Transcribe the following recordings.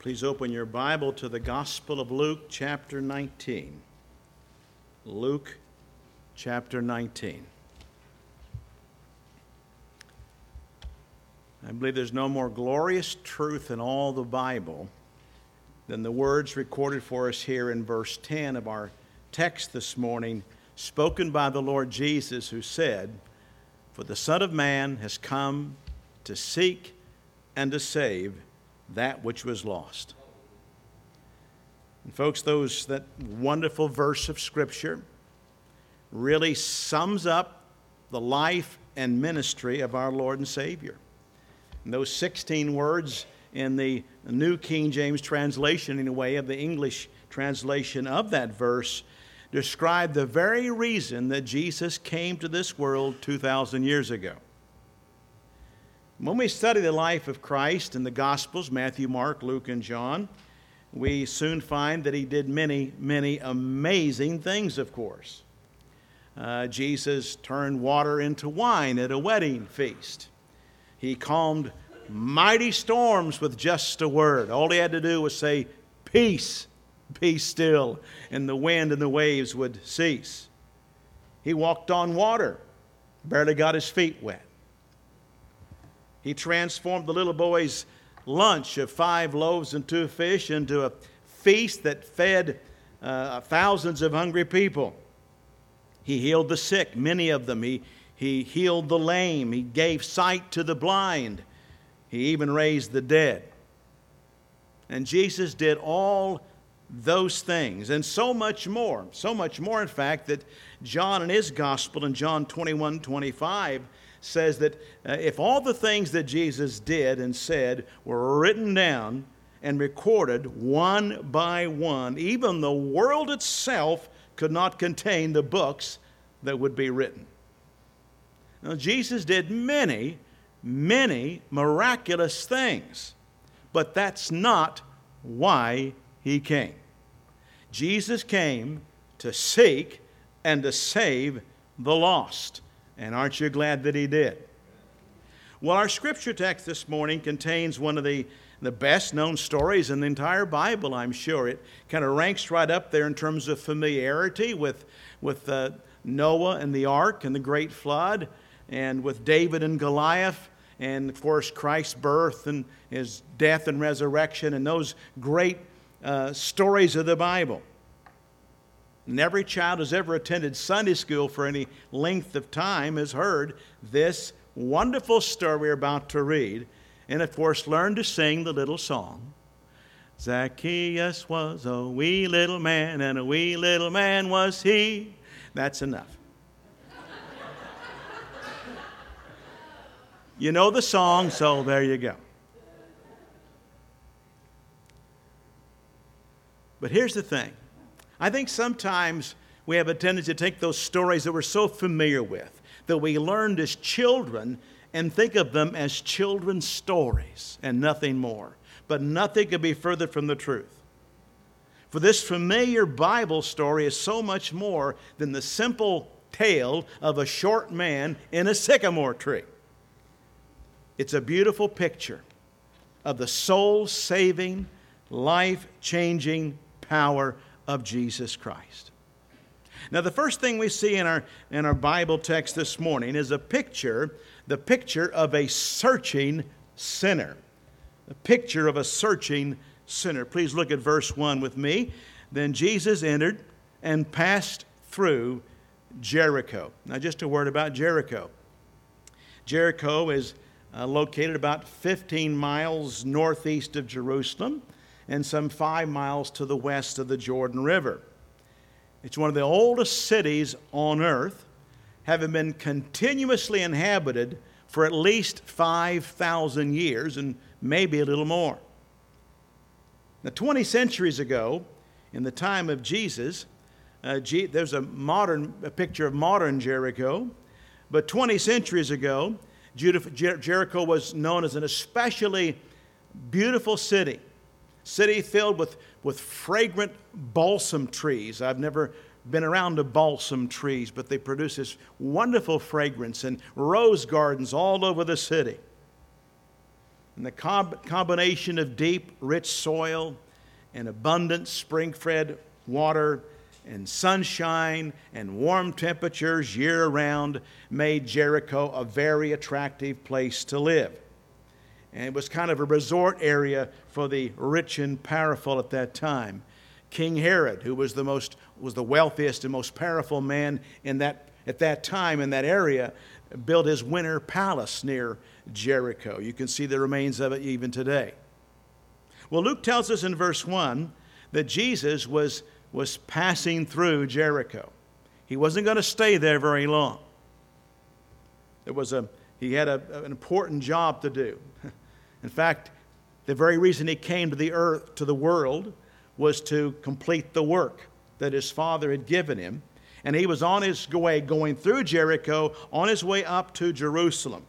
Please open your Bible to the Gospel of Luke, chapter 19. Luke, chapter 19. I believe there's no more glorious truth in all the Bible than the words recorded for us here in verse 10 of our text this morning, spoken by the Lord Jesus, who said, For the Son of Man has come to seek and to save that which was lost. And folks, those that wonderful verse of scripture really sums up the life and ministry of our Lord and Savior. And those 16 words in the New King James translation, in a way, of the English translation of that verse, describe the very reason that Jesus came to this world 2,000 years ago. When we study the life of Christ in the Gospels, Matthew, Mark, Luke, and John, we soon find that he did many, many amazing things, of course. Uh, Jesus turned water into wine at a wedding feast. He calmed mighty storms with just a word. All he had to do was say, Peace, be still, and the wind and the waves would cease. He walked on water, barely got his feet wet. He transformed the little boy's lunch of five loaves and two fish into a feast that fed uh, thousands of hungry people. He healed the sick, many of them. He, he healed the lame. He gave sight to the blind. He even raised the dead. And Jesus did all those things and so much more. So much more, in fact, that John in his gospel in John 21 25 says that uh, if all the things that Jesus did and said were written down and recorded one by one, even the world itself could not contain the books that would be written. Now, Jesus did many, many miraculous things, but that's not why he came. Jesus came to seek and to save the lost. And aren't you glad that he did? Well, our scripture text this morning contains one of the, the best known stories in the entire Bible, I'm sure. It kind of ranks right up there in terms of familiarity with, with uh, Noah and the ark and the great flood, and with David and Goliath, and of course, Christ's birth and his death and resurrection, and those great uh, stories of the Bible. And every child who's ever attended Sunday school for any length of time has heard this wonderful story we're about to read, and of course, learned to sing the little song. Zacchaeus was a wee little man, and a wee little man was he. That's enough. you know the song, so there you go. But here's the thing I think sometimes we have a tendency to take those stories that we're so familiar with, that we learned as children, and think of them as children's stories and nothing more. But nothing could be further from the truth. For this familiar Bible story is so much more than the simple tale of a short man in a sycamore tree. It's a beautiful picture of the soul saving, life changing power of Jesus Christ. Now, the first thing we see in our, in our Bible text this morning is a picture, the picture of a searching sinner. A picture of a searching sinner. Please look at verse 1 with me. Then Jesus entered and passed through Jericho. Now, just a word about Jericho. Jericho is uh, located about 15 miles northeast of Jerusalem and some five miles to the west of the Jordan River. It's one of the oldest cities on earth, having been continuously inhabited for at least 5,000 years and maybe a little more. Now, 20 centuries ago, in the time of Jesus, uh, G- there's a modern a picture of modern Jericho, but 20 centuries ago, Jer- Jericho was known as an especially beautiful city city filled with, with fragrant balsam trees. I've never been around to balsam trees, but they produce this wonderful fragrance and rose gardens all over the city. And the combination of deep, rich soil and abundant spring fed water and sunshine and warm temperatures year round made Jericho a very attractive place to live. And it was kind of a resort area for the rich and powerful at that time. King Herod, who was the most was the wealthiest and most powerful man in that at that time in that area, built his winter palace near Jericho. You can see the remains of it even today. Well, Luke tells us in verse 1 that Jesus was, was passing through Jericho. He wasn't going to stay there very long. There was a, he had a, an important job to do. In fact, the very reason he came to the earth, to the world, was to complete the work that his father had given him. And he was on his way going through Jericho, on his way up to Jerusalem,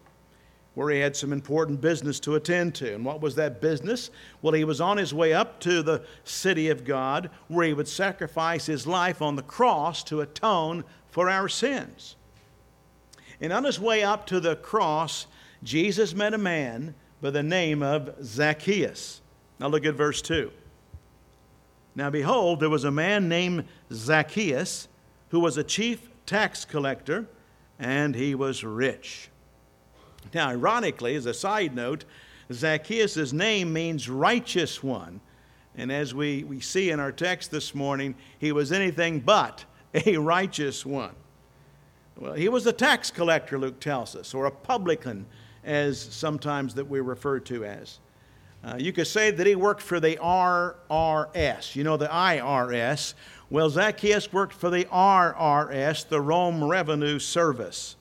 where he had some important business to attend to. And what was that business? Well, he was on his way up to the city of God, where he would sacrifice his life on the cross to atone for our sins. And on his way up to the cross, Jesus met a man by the name of Zacchaeus. Now look at verse 2. Now behold, there was a man named Zacchaeus who was a chief tax collector, and he was rich. Now, ironically, as a side note, Zacchaeus' name means righteous one. And as we, we see in our text this morning, he was anything but a righteous one. Well, he was a tax collector, Luke tells us, or a publican, as sometimes that we refer to as. Uh, you could say that he worked for the RRS, you know, the IRS. Well, Zacchaeus worked for the RRS, the Rome Revenue Service.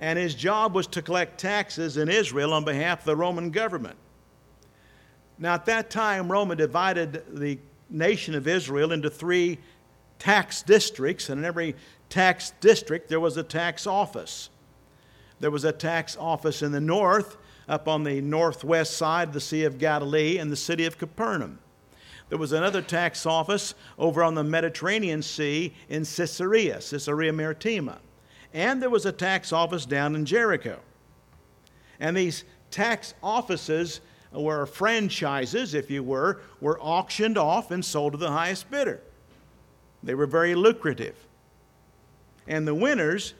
And his job was to collect taxes in Israel on behalf of the Roman government. Now, at that time, Rome divided the nation of Israel into three tax districts, and in every tax district there was a tax office. There was a tax office in the north, up on the northwest side of the Sea of Galilee, in the city of Capernaum. There was another tax office over on the Mediterranean Sea in Caesarea, Caesarea Maritima. And there was a tax office down in Jericho. And these tax offices were franchises, if you were, were auctioned off and sold to the highest bidder. They were very lucrative. And the winners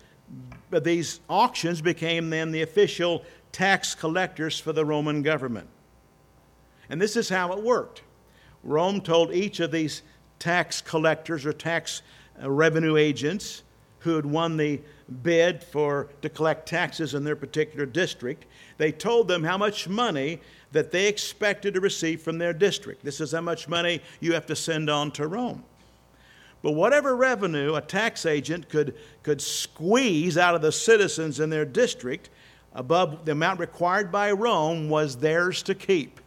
these auctions became then the official tax collectors for the Roman government. And this is how it worked. Rome told each of these tax collectors or tax uh, revenue agents who had won the bid for to collect taxes in their particular district they told them how much money that they expected to receive from their district. This is how much money you have to send on to rome but whatever revenue a tax agent could, could squeeze out of the citizens in their district above the amount required by Rome was theirs to keep.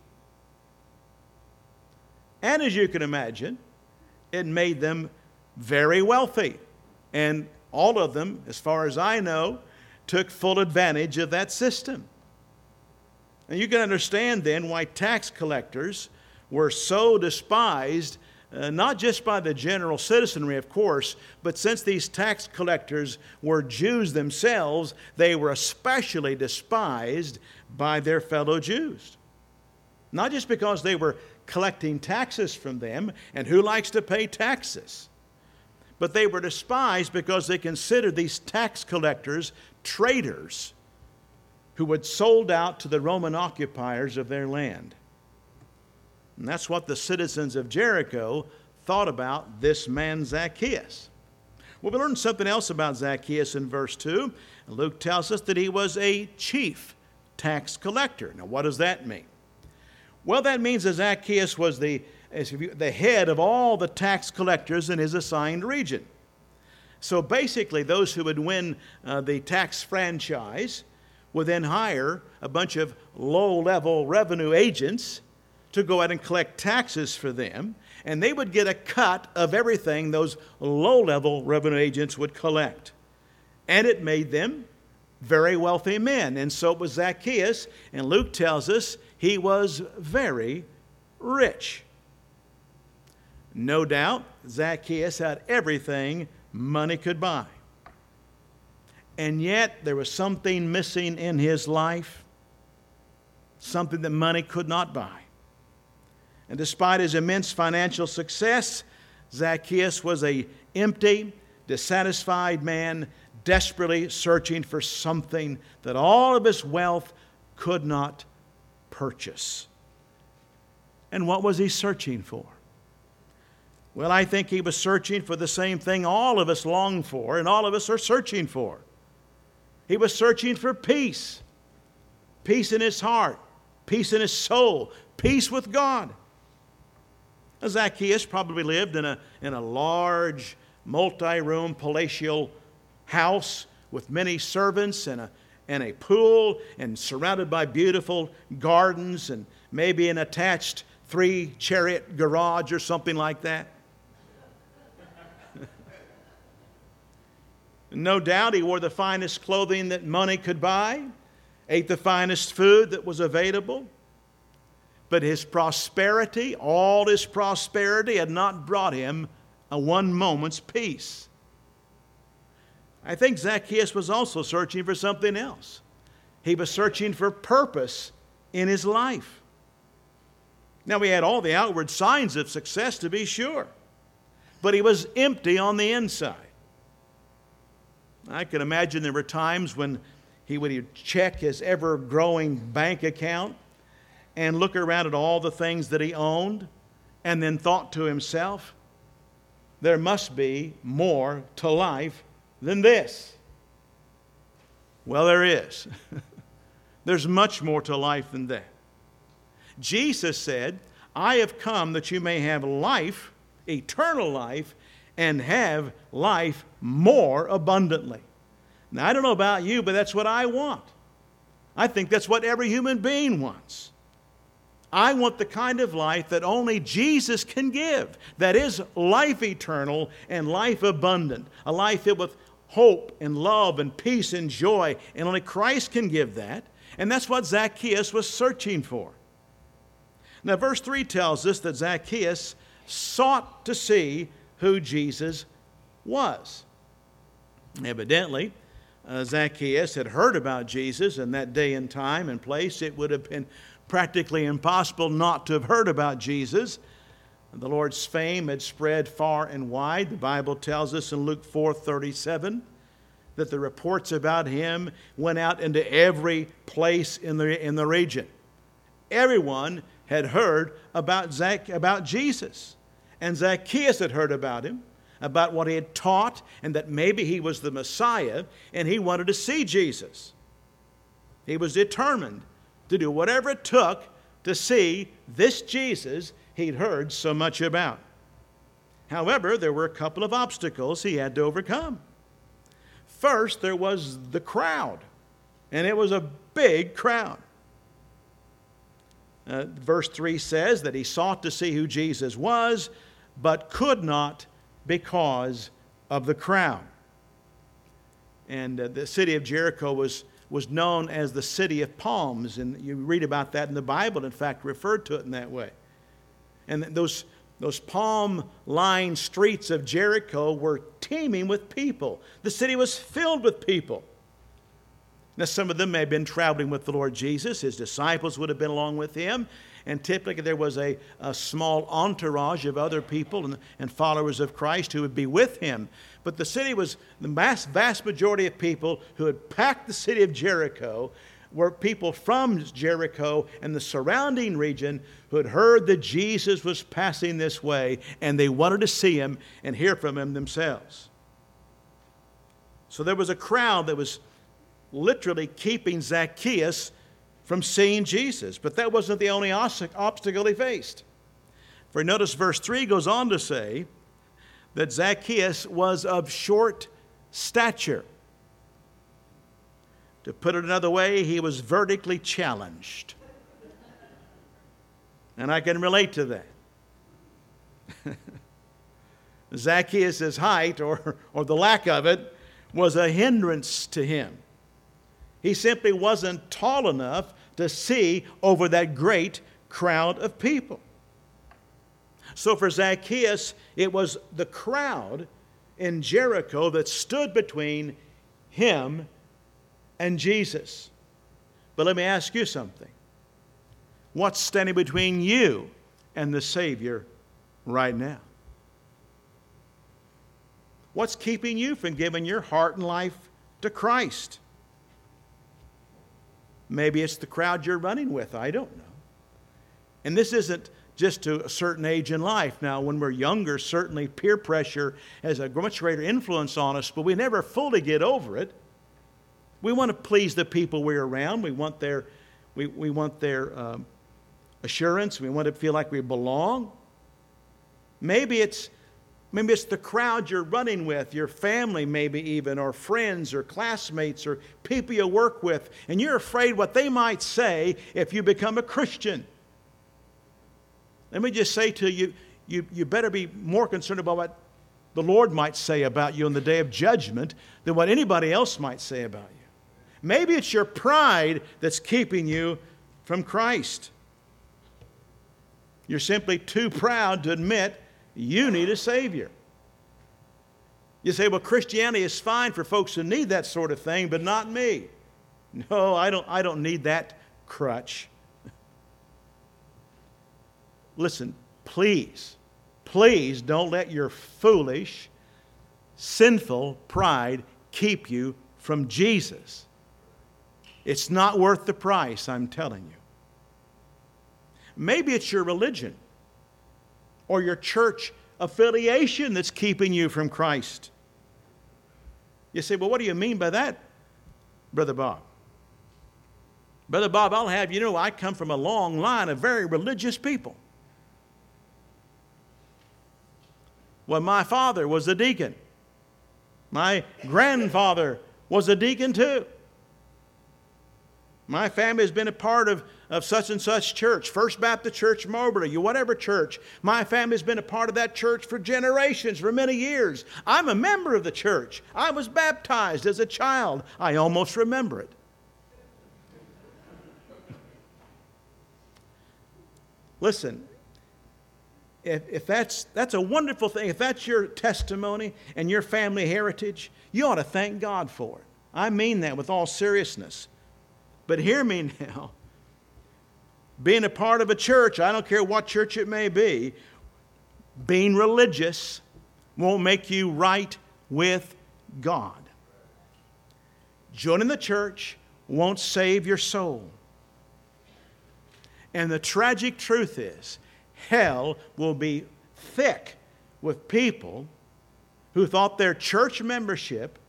And as you can imagine, it made them very wealthy. And all of them, as far as I know, took full advantage of that system. And you can understand then why tax collectors were so despised uh, not just by the general citizenry, of course, but since these tax collectors were Jews themselves, they were especially despised by their fellow Jews. Not just because they were collecting taxes from them, and who likes to pay taxes? But they were despised because they considered these tax collectors traitors who had sold out to the Roman occupiers of their land. And that's what the citizens of Jericho thought about this man Zacchaeus. Well, we learned something else about Zacchaeus in verse 2. Luke tells us that he was a chief tax collector. Now, what does that mean? Well, that means that Zacchaeus was the, the head of all the tax collectors in his assigned region. So basically, those who would win uh, the tax franchise would then hire a bunch of low level revenue agents to go out and collect taxes for them, and they would get a cut of everything those low level revenue agents would collect. And it made them very wealthy men. And so it was Zacchaeus, and Luke tells us he was very rich. No doubt, Zacchaeus had everything money could buy. And yet, there was something missing in his life. something that money could not buy. And despite his immense financial success, Zacchaeus was a empty, dissatisfied man, desperately searching for something that all of his wealth could not purchase. And what was he searching for? Well, I think he was searching for the same thing all of us long for and all of us are searching for. He was searching for peace peace in his heart, peace in his soul, peace with God. Zacchaeus probably lived in a, in a large, multi room palatial house with many servants and a, and a pool and surrounded by beautiful gardens and maybe an attached three chariot garage or something like that. no doubt he wore the finest clothing that money could buy, ate the finest food that was available. But his prosperity, all his prosperity, had not brought him a one moment's peace. I think Zacchaeus was also searching for something else. He was searching for purpose in his life. Now, he had all the outward signs of success, to be sure, but he was empty on the inside. I can imagine there were times when he would check his ever growing bank account and look around at all the things that he owned and then thought to himself, there must be more to life than this. Well, there is. There's much more to life than that. Jesus said, I have come that you may have life, eternal life, and have life more abundantly. Now, I don't know about you, but that's what I want. I think that's what every human being wants. I want the kind of life that only Jesus can give. That is life eternal and life abundant. A life filled with hope and love and peace and joy. And only Christ can give that. And that's what Zacchaeus was searching for. Now, verse 3 tells us that Zacchaeus sought to see who Jesus was. Evidently, uh, Zacchaeus had heard about Jesus in that day and time and place. It would have been practically impossible not to have heard about Jesus. The Lord's fame had spread far and wide. The Bible tells us in Luke 4:37 that the reports about him went out into every place in the, in the region. Everyone had heard about, Zac, about Jesus. And Zacchaeus had heard about him, about what he had taught, and that maybe he was the Messiah, and he wanted to see Jesus. He was determined to do whatever it took to see this Jesus he'd heard so much about. However, there were a couple of obstacles he had to overcome. First, there was the crowd, and it was a big crowd. Uh, verse 3 says that he sought to see who Jesus was, but could not because of the crowd. And uh, the city of Jericho was, was known as the city of palms, and you read about that in the Bible, in fact, referred to it in that way. And those, those palm lined streets of Jericho were teeming with people. The city was filled with people. Now, some of them may have been traveling with the Lord Jesus. His disciples would have been along with him. And typically there was a, a small entourage of other people and, and followers of Christ who would be with him. But the city was, the vast, vast majority of people who had packed the city of Jericho were people from Jericho and the surrounding region who had heard that Jesus was passing this way and they wanted to see him and hear from him themselves. So there was a crowd that was literally keeping Zacchaeus from seeing Jesus. But that wasn't the only obstacle he faced. For notice verse 3 goes on to say that Zacchaeus was of short stature. To put it another way, he was vertically challenged. And I can relate to that. Zacchaeus' height, or, or the lack of it, was a hindrance to him. He simply wasn't tall enough to see over that great crowd of people. So for Zacchaeus, it was the crowd in Jericho that stood between him and Jesus. But let me ask you something. What's standing between you and the Savior right now? What's keeping you from giving your heart and life to Christ? Maybe it's the crowd you're running with. I don't know. And this isn't just to a certain age in life. Now, when we're younger, certainly peer pressure has a much greater influence on us, but we never fully get over it. We want to please the people we're around. We want their, we, we want their um, assurance. We want to feel like we belong. Maybe it's Maybe it's the crowd you're running with, your family, maybe even, or friends, or classmates, or people you work with, and you're afraid what they might say if you become a Christian. Let me just say to you, you, you better be more concerned about what the Lord might say about you on the day of judgment than what anybody else might say about you. Maybe it's your pride that's keeping you from Christ. You're simply too proud to admit you need a Savior. You say, well, Christianity is fine for folks who need that sort of thing, but not me. No, I don't, I don't need that crutch. Listen, please, please don't let your foolish, sinful pride keep you from Jesus. It's not worth the price, I'm telling you. Maybe it's your religion or your church affiliation that's keeping you from Christ. You say, well, what do you mean by that, Brother Bob? Brother Bob, I'll have you know I come from a long line of very religious people. Well, my father was a deacon. My grandfather was a deacon too. My family has been a part of, of such and such church, First Baptist Church, Moberly, whatever church. My family has been a part of that church for generations, for many years. I'm a member of the church. I was baptized as a child. I almost remember it. Listen, if, if that's, that's a wonderful thing, if that's your testimony and your family heritage, you ought to thank God for it. I mean that with all seriousness. But hear me now. Being a part of a church, I don't care what church it may be, being religious won't make you right with God. Joining the church won't save your soul. And the tragic truth is, hell will be thick with people who thought their church membership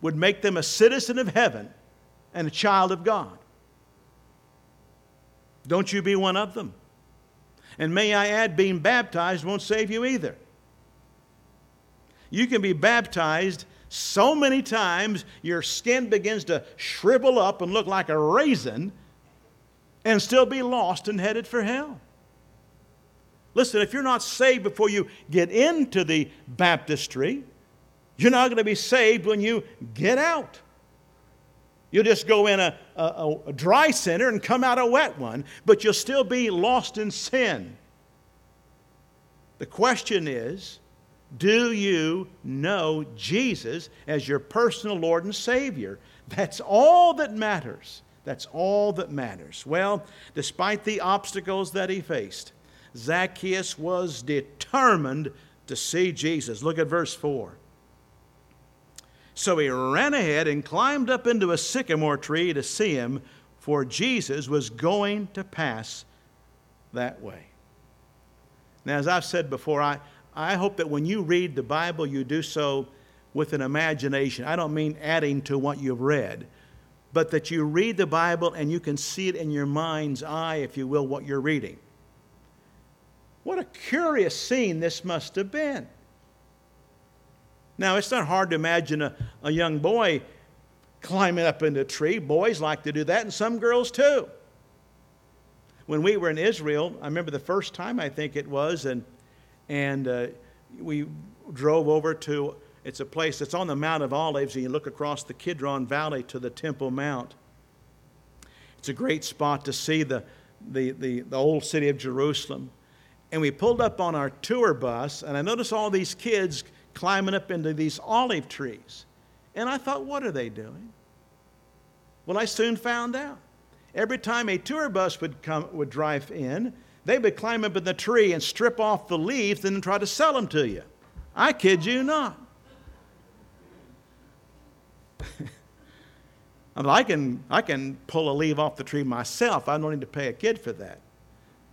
would make them a citizen of heaven and a child of God. Don't you be one of them. And may I add, being baptized won't save you either. You can be baptized so many times your skin begins to shrivel up and look like a raisin and still be lost and headed for hell. Listen, if you're not saved before you get into the baptistry, you're not going to be saved when you get out. You'll just go in a, a, a, dry center and come out a wet one, but you'll still be lost in sin. The question is do you know Jesus as your personal Lord and Savior? That's all that matters. That's all that matters. Well, despite the obstacles that he faced, Zacchaeus was determined to see Jesus. Look at verse 4. So he ran ahead and climbed up into a sycamore tree to see him, for Jesus was going to pass that way. Now, as I've said before, I, I hope that when you read the Bible, you do so with an imagination. I don't mean adding to what you've read, but that you read the Bible and you can see it in your mind's eye, if you will, what you're reading. What a curious scene this must have been. Now, it's not hard to imagine a, a young boy climbing up into a tree. Boys like to do that, and some girls too. When we were in Israel, I remember the first time I think it was, and, and uh, we drove over to, it's a place that's on the Mount of Olives, and you look across the Kidron Valley to the Temple Mount. It's a great spot to see the, the, the, the old city of Jerusalem. And we pulled up on our tour bus, and I noticed all these kids climbing up into these olive trees. And I thought, what are they doing? Well, I soon found out. every time a tour bus would, come, would drive in, they would climb up in the tree and strip off the leaves and then try to sell them to you. I kid you not. I, I, can, I can pull a leaf off the tree myself. I don't need to pay a kid for that.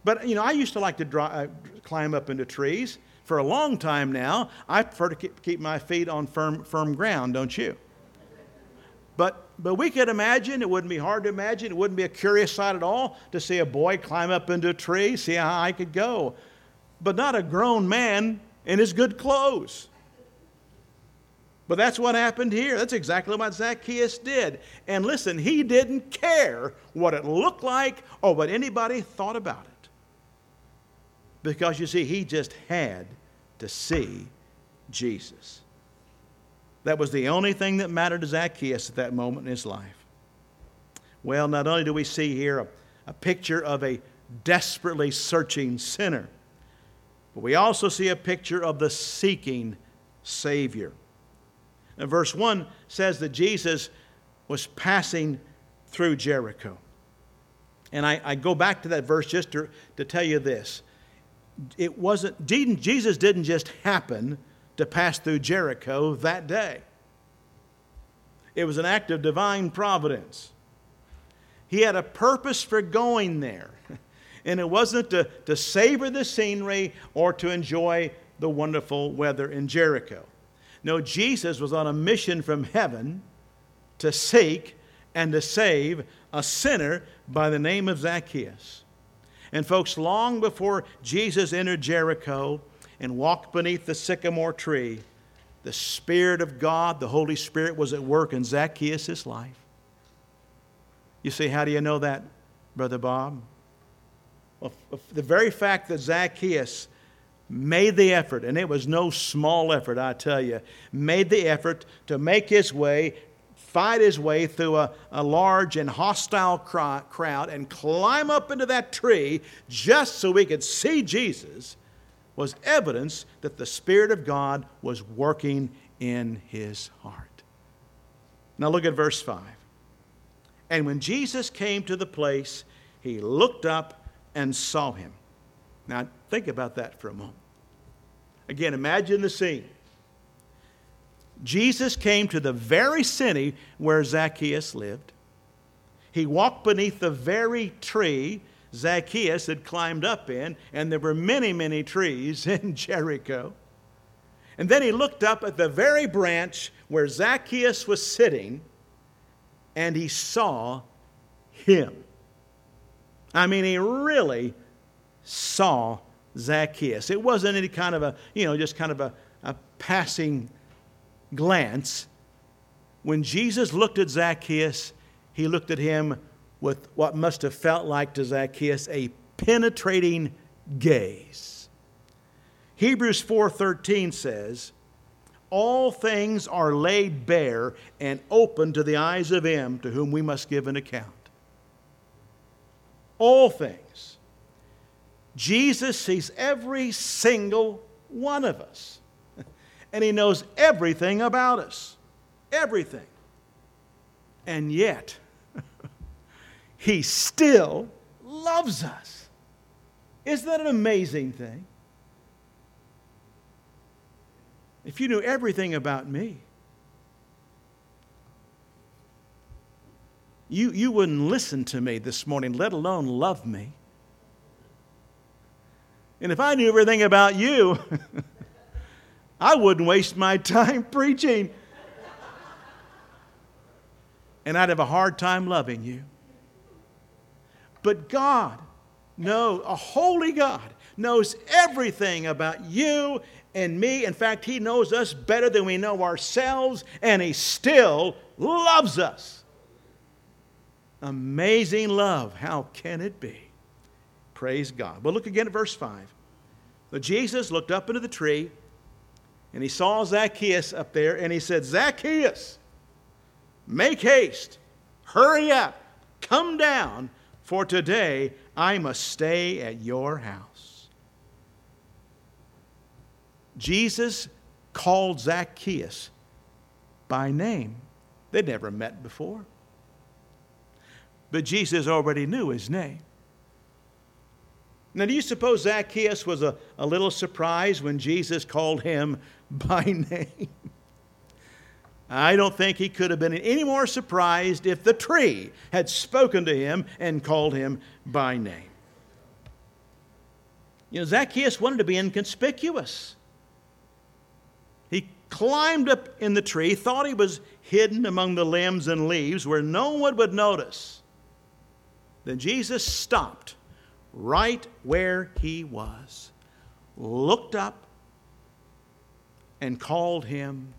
But, you know, I used to like to dry, uh, climb up into trees. For a long time now, I prefer to keep, my feet on firm, firm ground, don't you? But, but we could imagine, it wouldn't be hard to imagine, it wouldn't be a curious sight at all to see a boy climb up into a tree, see how I could go. But not a grown man in his good clothes. But that's what happened here. That's exactly what Zacchaeus did. And listen, he didn't care what it looked like or what anybody thought about it. Because you see, he just had to see Jesus. That was the only thing that mattered to Zacchaeus at that moment in his life. Well, not only do we see here a, a picture of a desperately searching sinner, but we also see a picture of the seeking Savior. And verse 1 says that Jesus was passing through Jericho. And I, I go back to that verse just to, to tell you this. It wasn't, Jesus didn't just happen to pass through Jericho that day. It was an act of divine providence. He had a purpose for going there. And it wasn't to, to savor the scenery or to enjoy the wonderful weather in Jericho. No, Jesus was on a mission from heaven to seek and to save a sinner by the name of Zacchaeus. And, folks, long before Jesus entered Jericho and walked beneath the sycamore tree, the Spirit of God, the Holy Spirit, was at work in Zacchaeus' life. You see, how do you know that, Brother Bob? Well, the very fact that Zacchaeus made the effort, and it was no small effort, I tell you, made the effort to make his way, fight his way through a, a large and hostile crowd and climb up into that tree just so we could see Jesus was evidence that the Spirit of God was working in his heart. Now look at verse 5. And when Jesus came to the place, he looked up and saw him. Now, think about that for a moment. Again, imagine the scene. Jesus came to the very city where Zacchaeus lived. He walked beneath the very tree Zacchaeus had climbed up in, and there were many, many trees in Jericho. And then he looked up at the very branch where Zacchaeus was sitting, and he saw him. I mean, he really saw Zacchaeus. It wasn't any kind of a, you know, just kind of a, a passing glance. When Jesus looked at Zacchaeus, he looked at him with what must have felt like to Zacchaeus a penetrating gaze. Hebrews 4:13 says, "All things are laid bare and open to the eyes of him to whom we must give an account." All things. Jesus sees every single one of us. And he knows everything about us. Everything. And yet, he still loves us. Isn't that an amazing thing? If you knew everything about me, you, you wouldn't listen to me this morning, let alone love me. And if I knew everything about you, I wouldn't waste my time preaching. And I'd have a hard time loving you. But God, no, a holy God, knows everything about you and me. In fact, He knows us better than we know ourselves, and He still loves us. Amazing love. How can it be? Praise God. But look again at verse 5. But Jesus looked up into the tree and he saw Zacchaeus up there and he said, Zacchaeus, make haste, hurry up, come down, for today I must stay at your house. Jesus called Zacchaeus by name. They'd never met before. but Jesus already knew his name. Now, do you suppose Zacchaeus was a, a little surprised when Jesus called him by name? I don't think he could have been any more surprised if the tree had spoken to him and called him by name. You know, Zacchaeus wanted to be inconspicuous. He climbed up in the tree, thought he was hidden among the limbs and leaves where no one would notice. Then Jesus stopped right where he was, looked up, and called him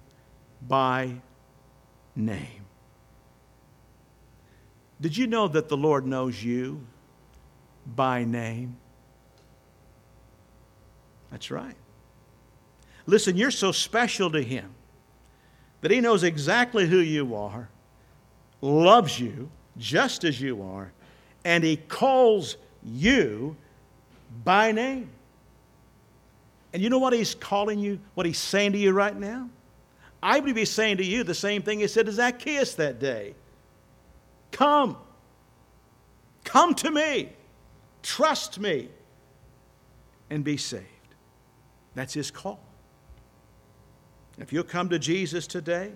by name. Did you know that the Lord knows you by name? That's right. Listen, you're so special to Him that He knows exactly who you are, loves you just as you are, and He calls you by name. And you know what He's calling you, what He's saying to you right now? I would be saying to you the same thing He said to Zacchaeus that day Come, come to me, trust me, and be saved. That's His call. If you'll come to Jesus today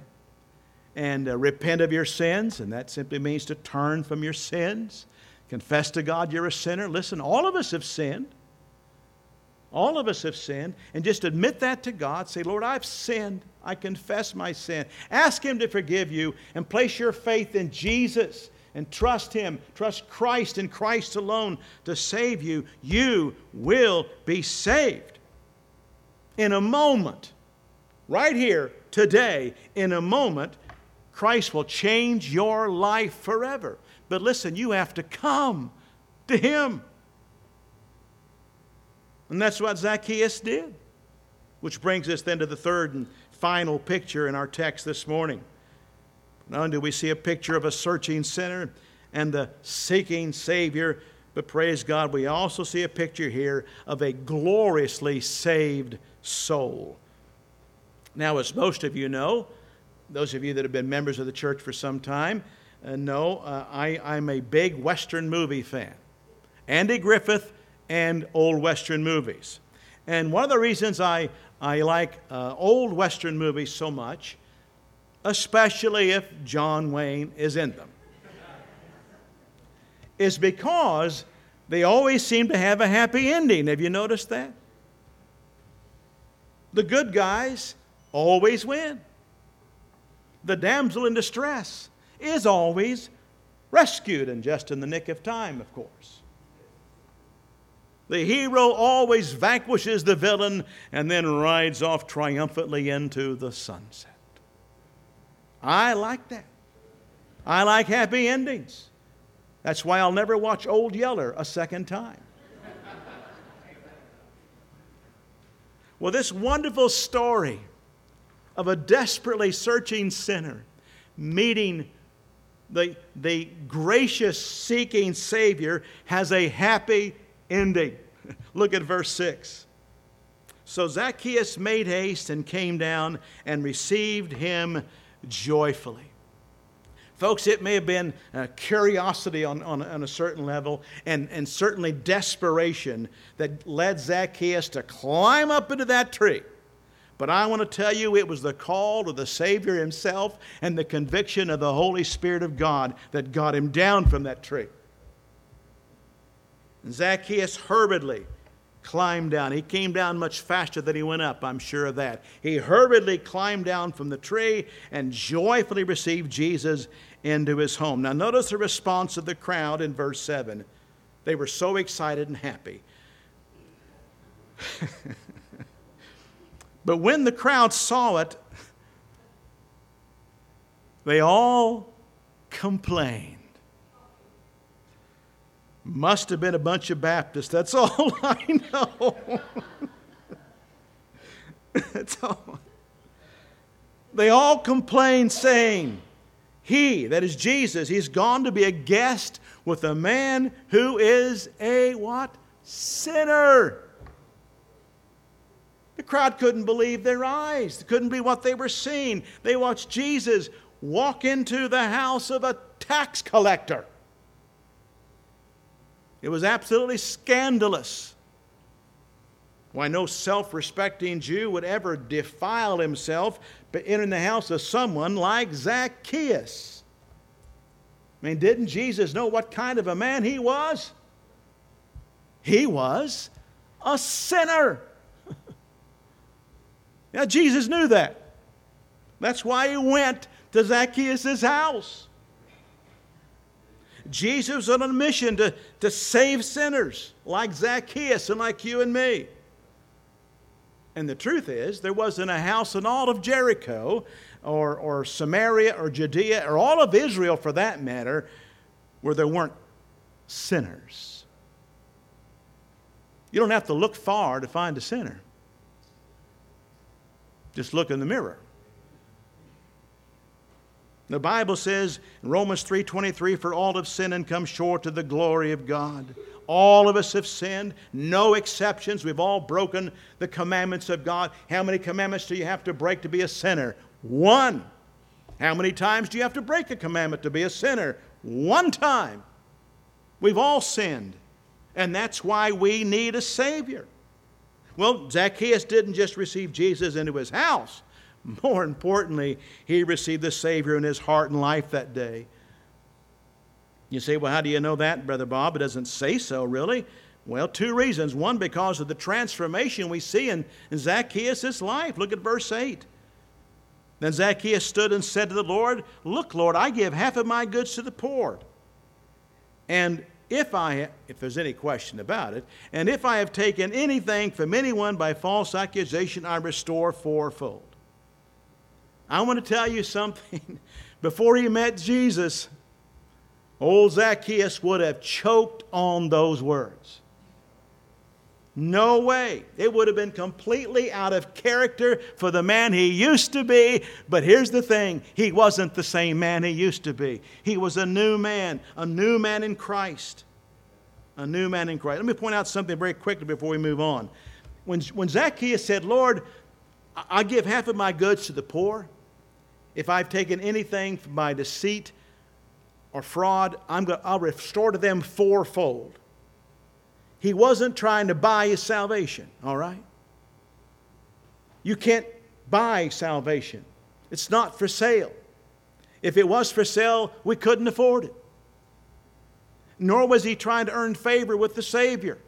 and uh, repent of your sins, and that simply means to turn from your sins, confess to God you're a sinner. Listen, all of us have sinned. All of us have sinned. And just admit that to God. Say, Lord, I've sinned. I confess my sin. Ask Him to forgive you and place your faith in Jesus and trust Him. Trust Christ and Christ alone to save you. You will be saved. In a moment, right here, today, in a moment, Christ will change your life forever. But listen, you have to come to Him. And that's what Zacchaeus did. Which brings us then to the third and final picture in our text this morning. Not only do we see a picture of a searching sinner and the seeking Savior, but praise God, we also see a picture here of a gloriously saved soul. Now, as most of you know, those of you that have been members of the church for some time uh, know uh, I, I'm a big Western movie fan. Andy Griffith and old Western movies. And one of the reasons I, I like uh, old Western movies so much, especially if John Wayne is in them, is because they always seem to have a happy ending. Have you noticed that? The good guys always win. The damsel in distress is always rescued, and just in the nick of time, of course. The hero always vanquishes the villain and then rides off triumphantly into the sunset. I like that. I like happy endings. That's why I'll never watch Old Yeller a second time. well, this wonderful story of a desperately searching sinner meeting the, the gracious seeking Savior has a happy ending. Look at verse 6. So Zacchaeus made haste and came down and received him joyfully. Folks, it may have been uh, curiosity on, on, on, a certain level and, and certainly desperation that led Zacchaeus to climb up into that tree but I want to tell you, it was the call of the Savior himself and the conviction of the Holy Spirit of God that got him down from that tree. And Zacchaeus hurriedly climbed down. He came down much faster than he went up, I'm sure of that. He hurriedly climbed down from the tree and joyfully received Jesus into his home. Now, notice the response of the crowd in verse 7. They were so excited and happy. But when the crowd saw it, they all complained. Must have been a bunch of Baptists. That's all I know. That's all. They all complained, saying, He, that is Jesus, he's gone to be a guest with a man who is a what? Sinner. The crowd couldn't believe their eyes, It couldn't believe what they were seeing. They watched Jesus walk into the house of a tax collector. It was absolutely scandalous. Why, no self respecting Jew would ever defile himself by entering the house of someone like Zacchaeus. I mean, didn't Jesus know what kind of a man he was? He was a sinner. now, Jesus knew that. That's why he went to Zacchaeus' house. Jesus was on a mission to, to save sinners like Zacchaeus and like you and me. And the truth is, there wasn't a house in all of Jericho or, or Samaria or Judea or all of Israel for that matter where there weren't sinners. You don't have to look far to find a sinner. Just look in the mirror. The Bible says in Romans 3:23 for all have sinned and come short of the glory of God. All of us have sinned, no exceptions. We've all broken the commandments of God. How many commandments do you have to break to be a sinner? One. How many times do you have to break a commandment to be a sinner? One time. We've all sinned. And that's why we need a Savior. Well, Zacchaeus didn't just receive Jesus into his house. More importantly, he received the Savior in his heart and life that day. You say, well, how do you know that, Brother Bob? It doesn't say so, really. Well, two reasons. One, because of the transformation we see in, Zacchaeus' life. Look at verse 8. Then Zacchaeus stood and said to the Lord, Look, Lord, I give half of my goods to the poor. And if I, if there's any question about it, and if I have taken anything from anyone by false accusation, I restore fourfold. I want to tell you something. Before he met Jesus, Old Zacchaeus would have choked on those words. No way. It would have been completely out of character for the man he used to be. But here's the thing he wasn't the same man he used to be. He was a new man, a new man in Christ. A new man in Christ. Let me point out something very quickly before we move on. When, when Zacchaeus said, Lord, I give half of my goods to the poor, if I've taken anything by deceit, or fraud, I'm going I'll restore to them fourfold. He wasn't trying to buy his salvation, all right? You can't buy salvation. It's not for sale. If it was for sale, we couldn't afford it. Nor was he trying to earn favor with the Savior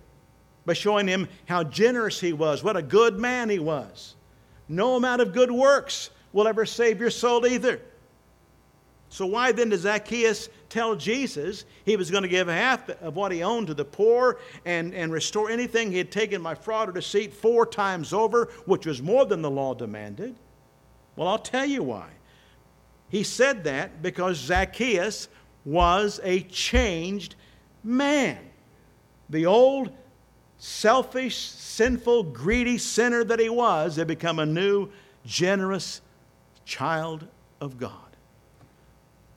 by showing him how generous he was, what a good man he was. No amount of good works will ever save your soul either. So, why then does Zacchaeus tell Jesus he was going to give half of what he owned to the poor and, and restore anything he had taken by fraud or deceit four times over, which was more than the law demanded? Well, I'll tell you why. He said that because Zacchaeus was a changed man. The old, selfish, sinful, greedy sinner that he was had become a new, generous child of God.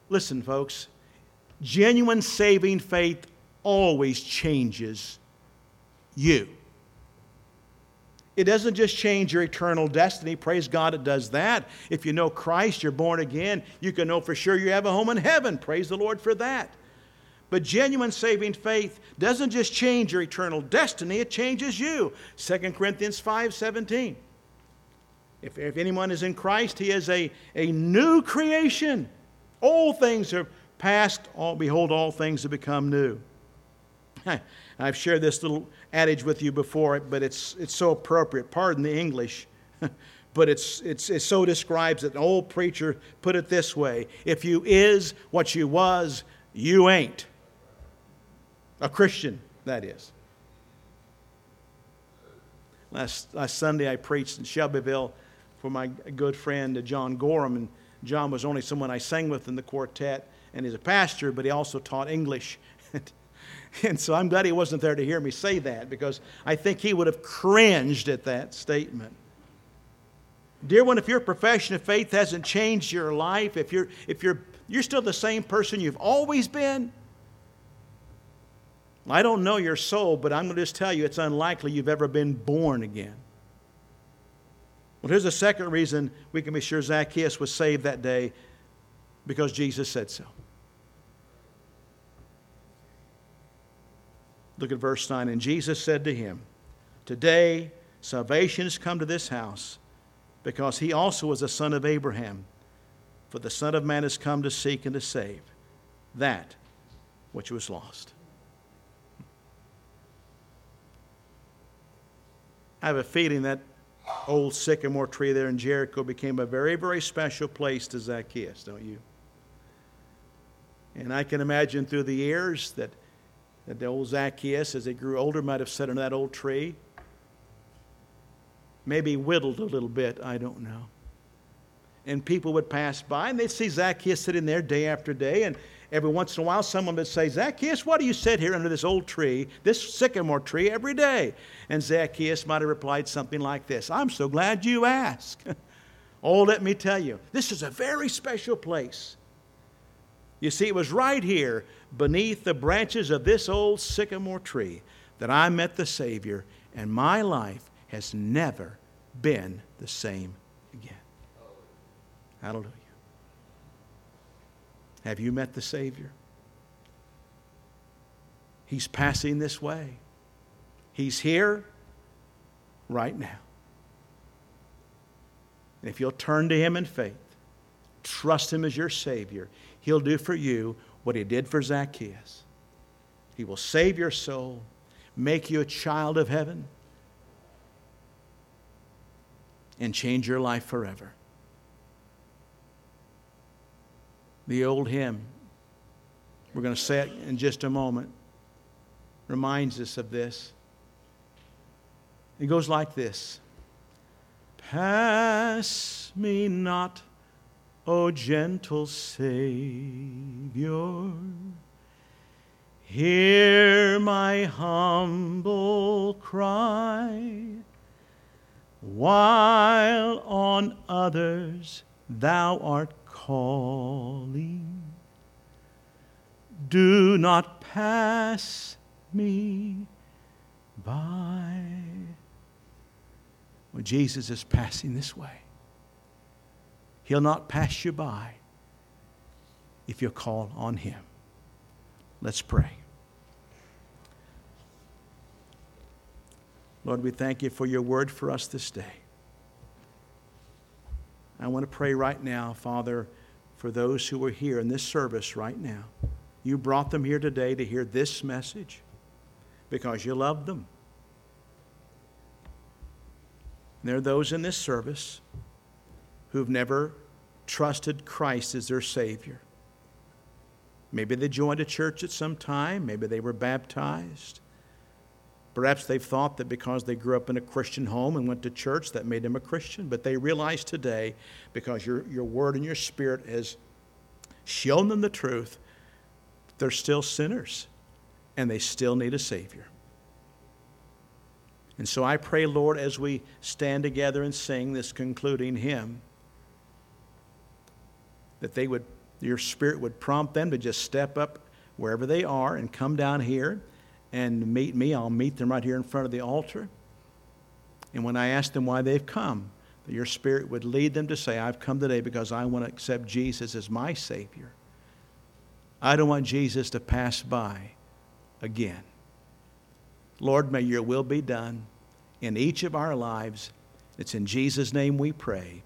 Listen, folks, genuine saving faith always changes you. It doesn't just change your eternal destiny. Praise God, it does that. If you know Christ, you're born again, you can know for sure you have a home in heaven. Praise the Lord for that. But genuine saving faith doesn't just change your eternal destiny, it changes you. 2 Corinthians 5 17. If, if anyone is in Christ, he is a, a new creation. All things have passed, all, behold, all things have become new. I've shared this little adage with you before, but it's, it's so appropriate. Pardon the English, but it's, it's, it so describes it. An old preacher put it this way If you is what you was, you ain't. A Christian, that is. Last, last Sunday, I preached in Shelbyville for my good friend uh, John Gorham, and John was only someone I sang with in the quartet, and he's a pastor, but he also taught English. and so I'm glad he wasn't there to hear me say that because I think he would have cringed at that statement. Dear one, if your profession of faith hasn't changed your life, if you're, if you're, you're still the same person you've always been, I don't know your soul, but I'm going to just tell you it's unlikely you've ever been born again. Well, here's the second reason we can be sure Zacchaeus was saved that day because Jesus said so. Look at verse 9. And Jesus said to him, Today salvation has come to this house, because he also was a son of Abraham. For the Son of Man has come to seek and to save that which was lost. I have a feeling that old sycamore tree there in Jericho became a very, very special place to Zacchaeus, don't you? And I can imagine through the years that, that the old Zacchaeus, as he grew older, might have sat under that old tree. Maybe whittled a little bit, I don't know. And people would pass by and they'd see Zacchaeus sitting there day after day. And every once in a while, someone would say, Zacchaeus, why do you sit here under this old tree, this sycamore tree, every day? And Zacchaeus might have replied something like this I'm so glad you asked. oh, let me tell you, this is a very special place. You see, it was right here beneath the branches of this old sycamore tree that I met the Savior, and my life has never been the same. Hallelujah. Have you met the Savior? He's passing this way. He's here right now. And if you'll turn to Him in faith, trust Him as your Savior, He'll do for you what He did for Zacchaeus. He will save your soul, make you a child of heaven, and change your life forever. The old hymn, we're going to say it in just a moment, reminds us of this. It goes like this. Pass me not O gentle Savior, hear my humble cry, while on others thou art calling. Do not pass me by. When Jesus is passing this way, He'll not pass you by if you call on Him. Let's pray. Lord, we thank you for your word for us this day. I want to pray right now, Father, for those who are here in this service right now. You brought them here today to hear this message because you love them. There are those in this service who've never trusted Christ as their Savior. Maybe they joined a church at some time, maybe they were baptized. Perhaps they've thought that because they grew up in a Christian home and went to church, that made them a Christian. But they realize today, because your, your word and your spirit has shown them the truth, they're still sinners and they still need a Savior. And so I pray, Lord, as we stand together and sing this concluding hymn, that they would, your spirit would prompt them to just step up wherever they are and come down here and meet me. I'll meet them right here in front of the altar. And when I ask them why they've come, that your spirit would lead them to say, I've come today because I want to accept Jesus as my Savior. I don't want Jesus to pass by again. Lord, may your will be done in each of our lives. It's in Jesus' name we pray.